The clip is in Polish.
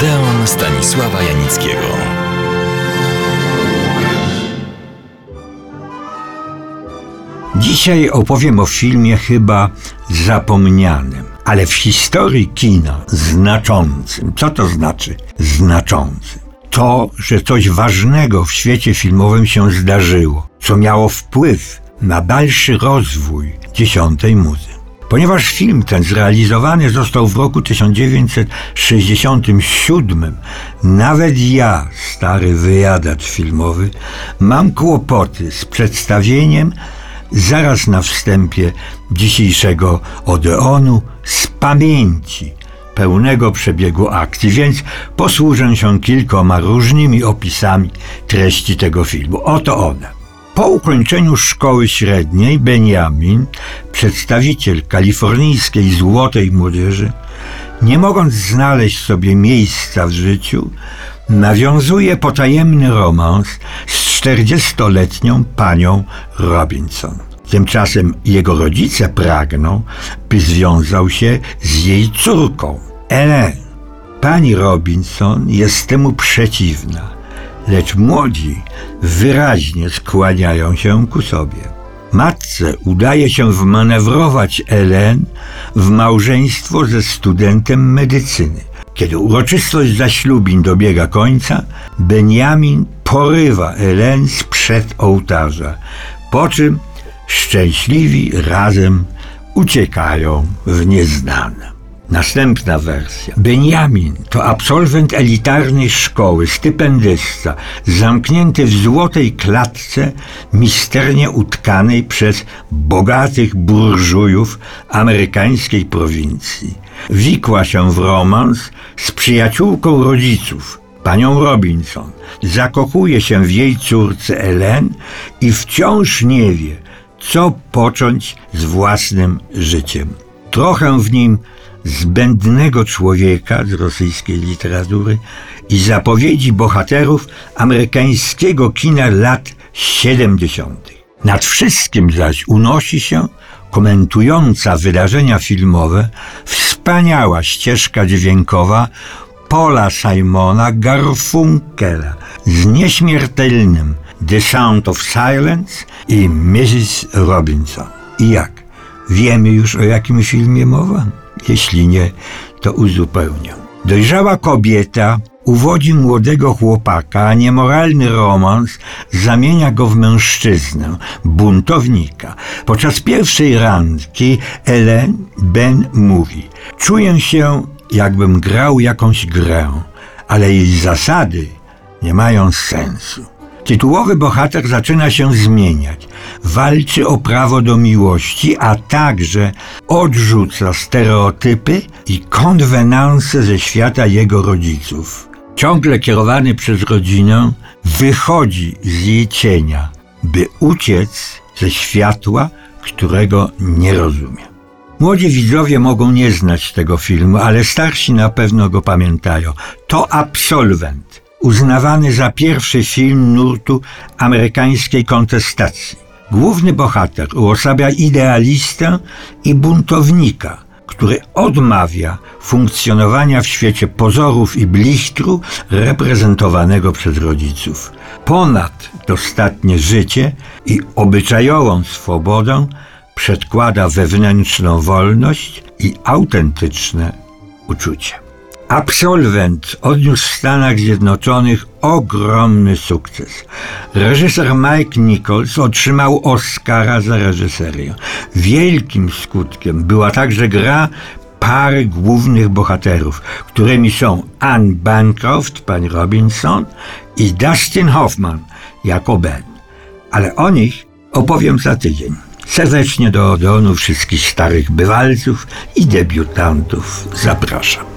Odeon Stanisława Janickiego. Dzisiaj opowiem o filmie chyba zapomnianym, ale w historii kina znaczącym. Co to znaczy znaczącym? To, że coś ważnego w świecie filmowym się zdarzyło, co miało wpływ na dalszy rozwój dziesiątej muzy. Ponieważ film ten zrealizowany został w roku 1967, nawet ja, stary wyjadacz filmowy, mam kłopoty z przedstawieniem zaraz na wstępie dzisiejszego Odeonu z pamięci pełnego przebiegu akcji, więc posłużę się kilkoma różnymi opisami treści tego filmu. Oto one. Po ukończeniu szkoły średniej Benjamin, przedstawiciel kalifornijskiej złotej młodzieży, nie mogąc znaleźć sobie miejsca w życiu, nawiązuje potajemny romans z 40-letnią panią Robinson. Tymczasem jego rodzice pragną, by związał się z jej córką, Ellen. Pani Robinson jest temu przeciwna lecz młodzi wyraźnie skłaniają się ku sobie. Matce udaje się wmanewrować Ellen w małżeństwo ze studentem medycyny. Kiedy uroczystość zaślubin dobiega końca, Benjamin porywa Ellen sprzed ołtarza, po czym szczęśliwi razem uciekają w nieznane. Następna wersja. Benjamin to absolwent elitarnej szkoły, stypendysta, zamknięty w złotej klatce, misternie utkanej przez bogatych burżujów amerykańskiej prowincji. Wikła się w romans z przyjaciółką rodziców, panią Robinson. Zakochuje się w jej córce Ellen i wciąż nie wie, co począć z własnym życiem. Trochę w nim zbędnego człowieka z rosyjskiej literatury i zapowiedzi bohaterów amerykańskiego kina lat 70. Nad wszystkim zaś unosi się komentująca wydarzenia filmowe wspaniała ścieżka dźwiękowa Paula Simona Garfunkela z nieśmiertelnym The Sound of Silence i Mrs. Robinson. I jak? Wiemy już o jakim filmie mowa? Jeśli nie, to uzupełnię. Dojrzała kobieta uwodzi młodego chłopaka, a niemoralny romans zamienia go w mężczyznę, buntownika. Podczas pierwszej randki Ellen Ben mówi: Czuję się, jakbym grał jakąś grę, ale jej zasady nie mają sensu. Tytułowy bohater zaczyna się zmieniać. Walczy o prawo do miłości, a także odrzuca stereotypy i konwenanse ze świata jego rodziców. Ciągle kierowany przez rodzinę, wychodzi z jej cienia, by uciec ze światła, którego nie rozumie. Młodzi widzowie mogą nie znać tego filmu, ale starsi na pewno go pamiętają. To absolwent uznawany za pierwszy film nurtu amerykańskiej kontestacji. Główny bohater uosabia idealistę i buntownika, który odmawia funkcjonowania w świecie pozorów i blichtru reprezentowanego przez rodziców. Ponad dostatnie życie i obyczajową swobodę przedkłada wewnętrzną wolność i autentyczne uczucie. Absolwent odniósł w Stanach Zjednoczonych ogromny sukces. Reżyser Mike Nichols otrzymał Oscara za reżyserię. Wielkim skutkiem była także gra pary głównych bohaterów, którymi są Anne Bancroft, pani Robinson i Dustin Hoffman jako Ben. Ale o nich opowiem za tydzień. Serdecznie do Odeonu wszystkich starych bywalców i debiutantów zapraszam.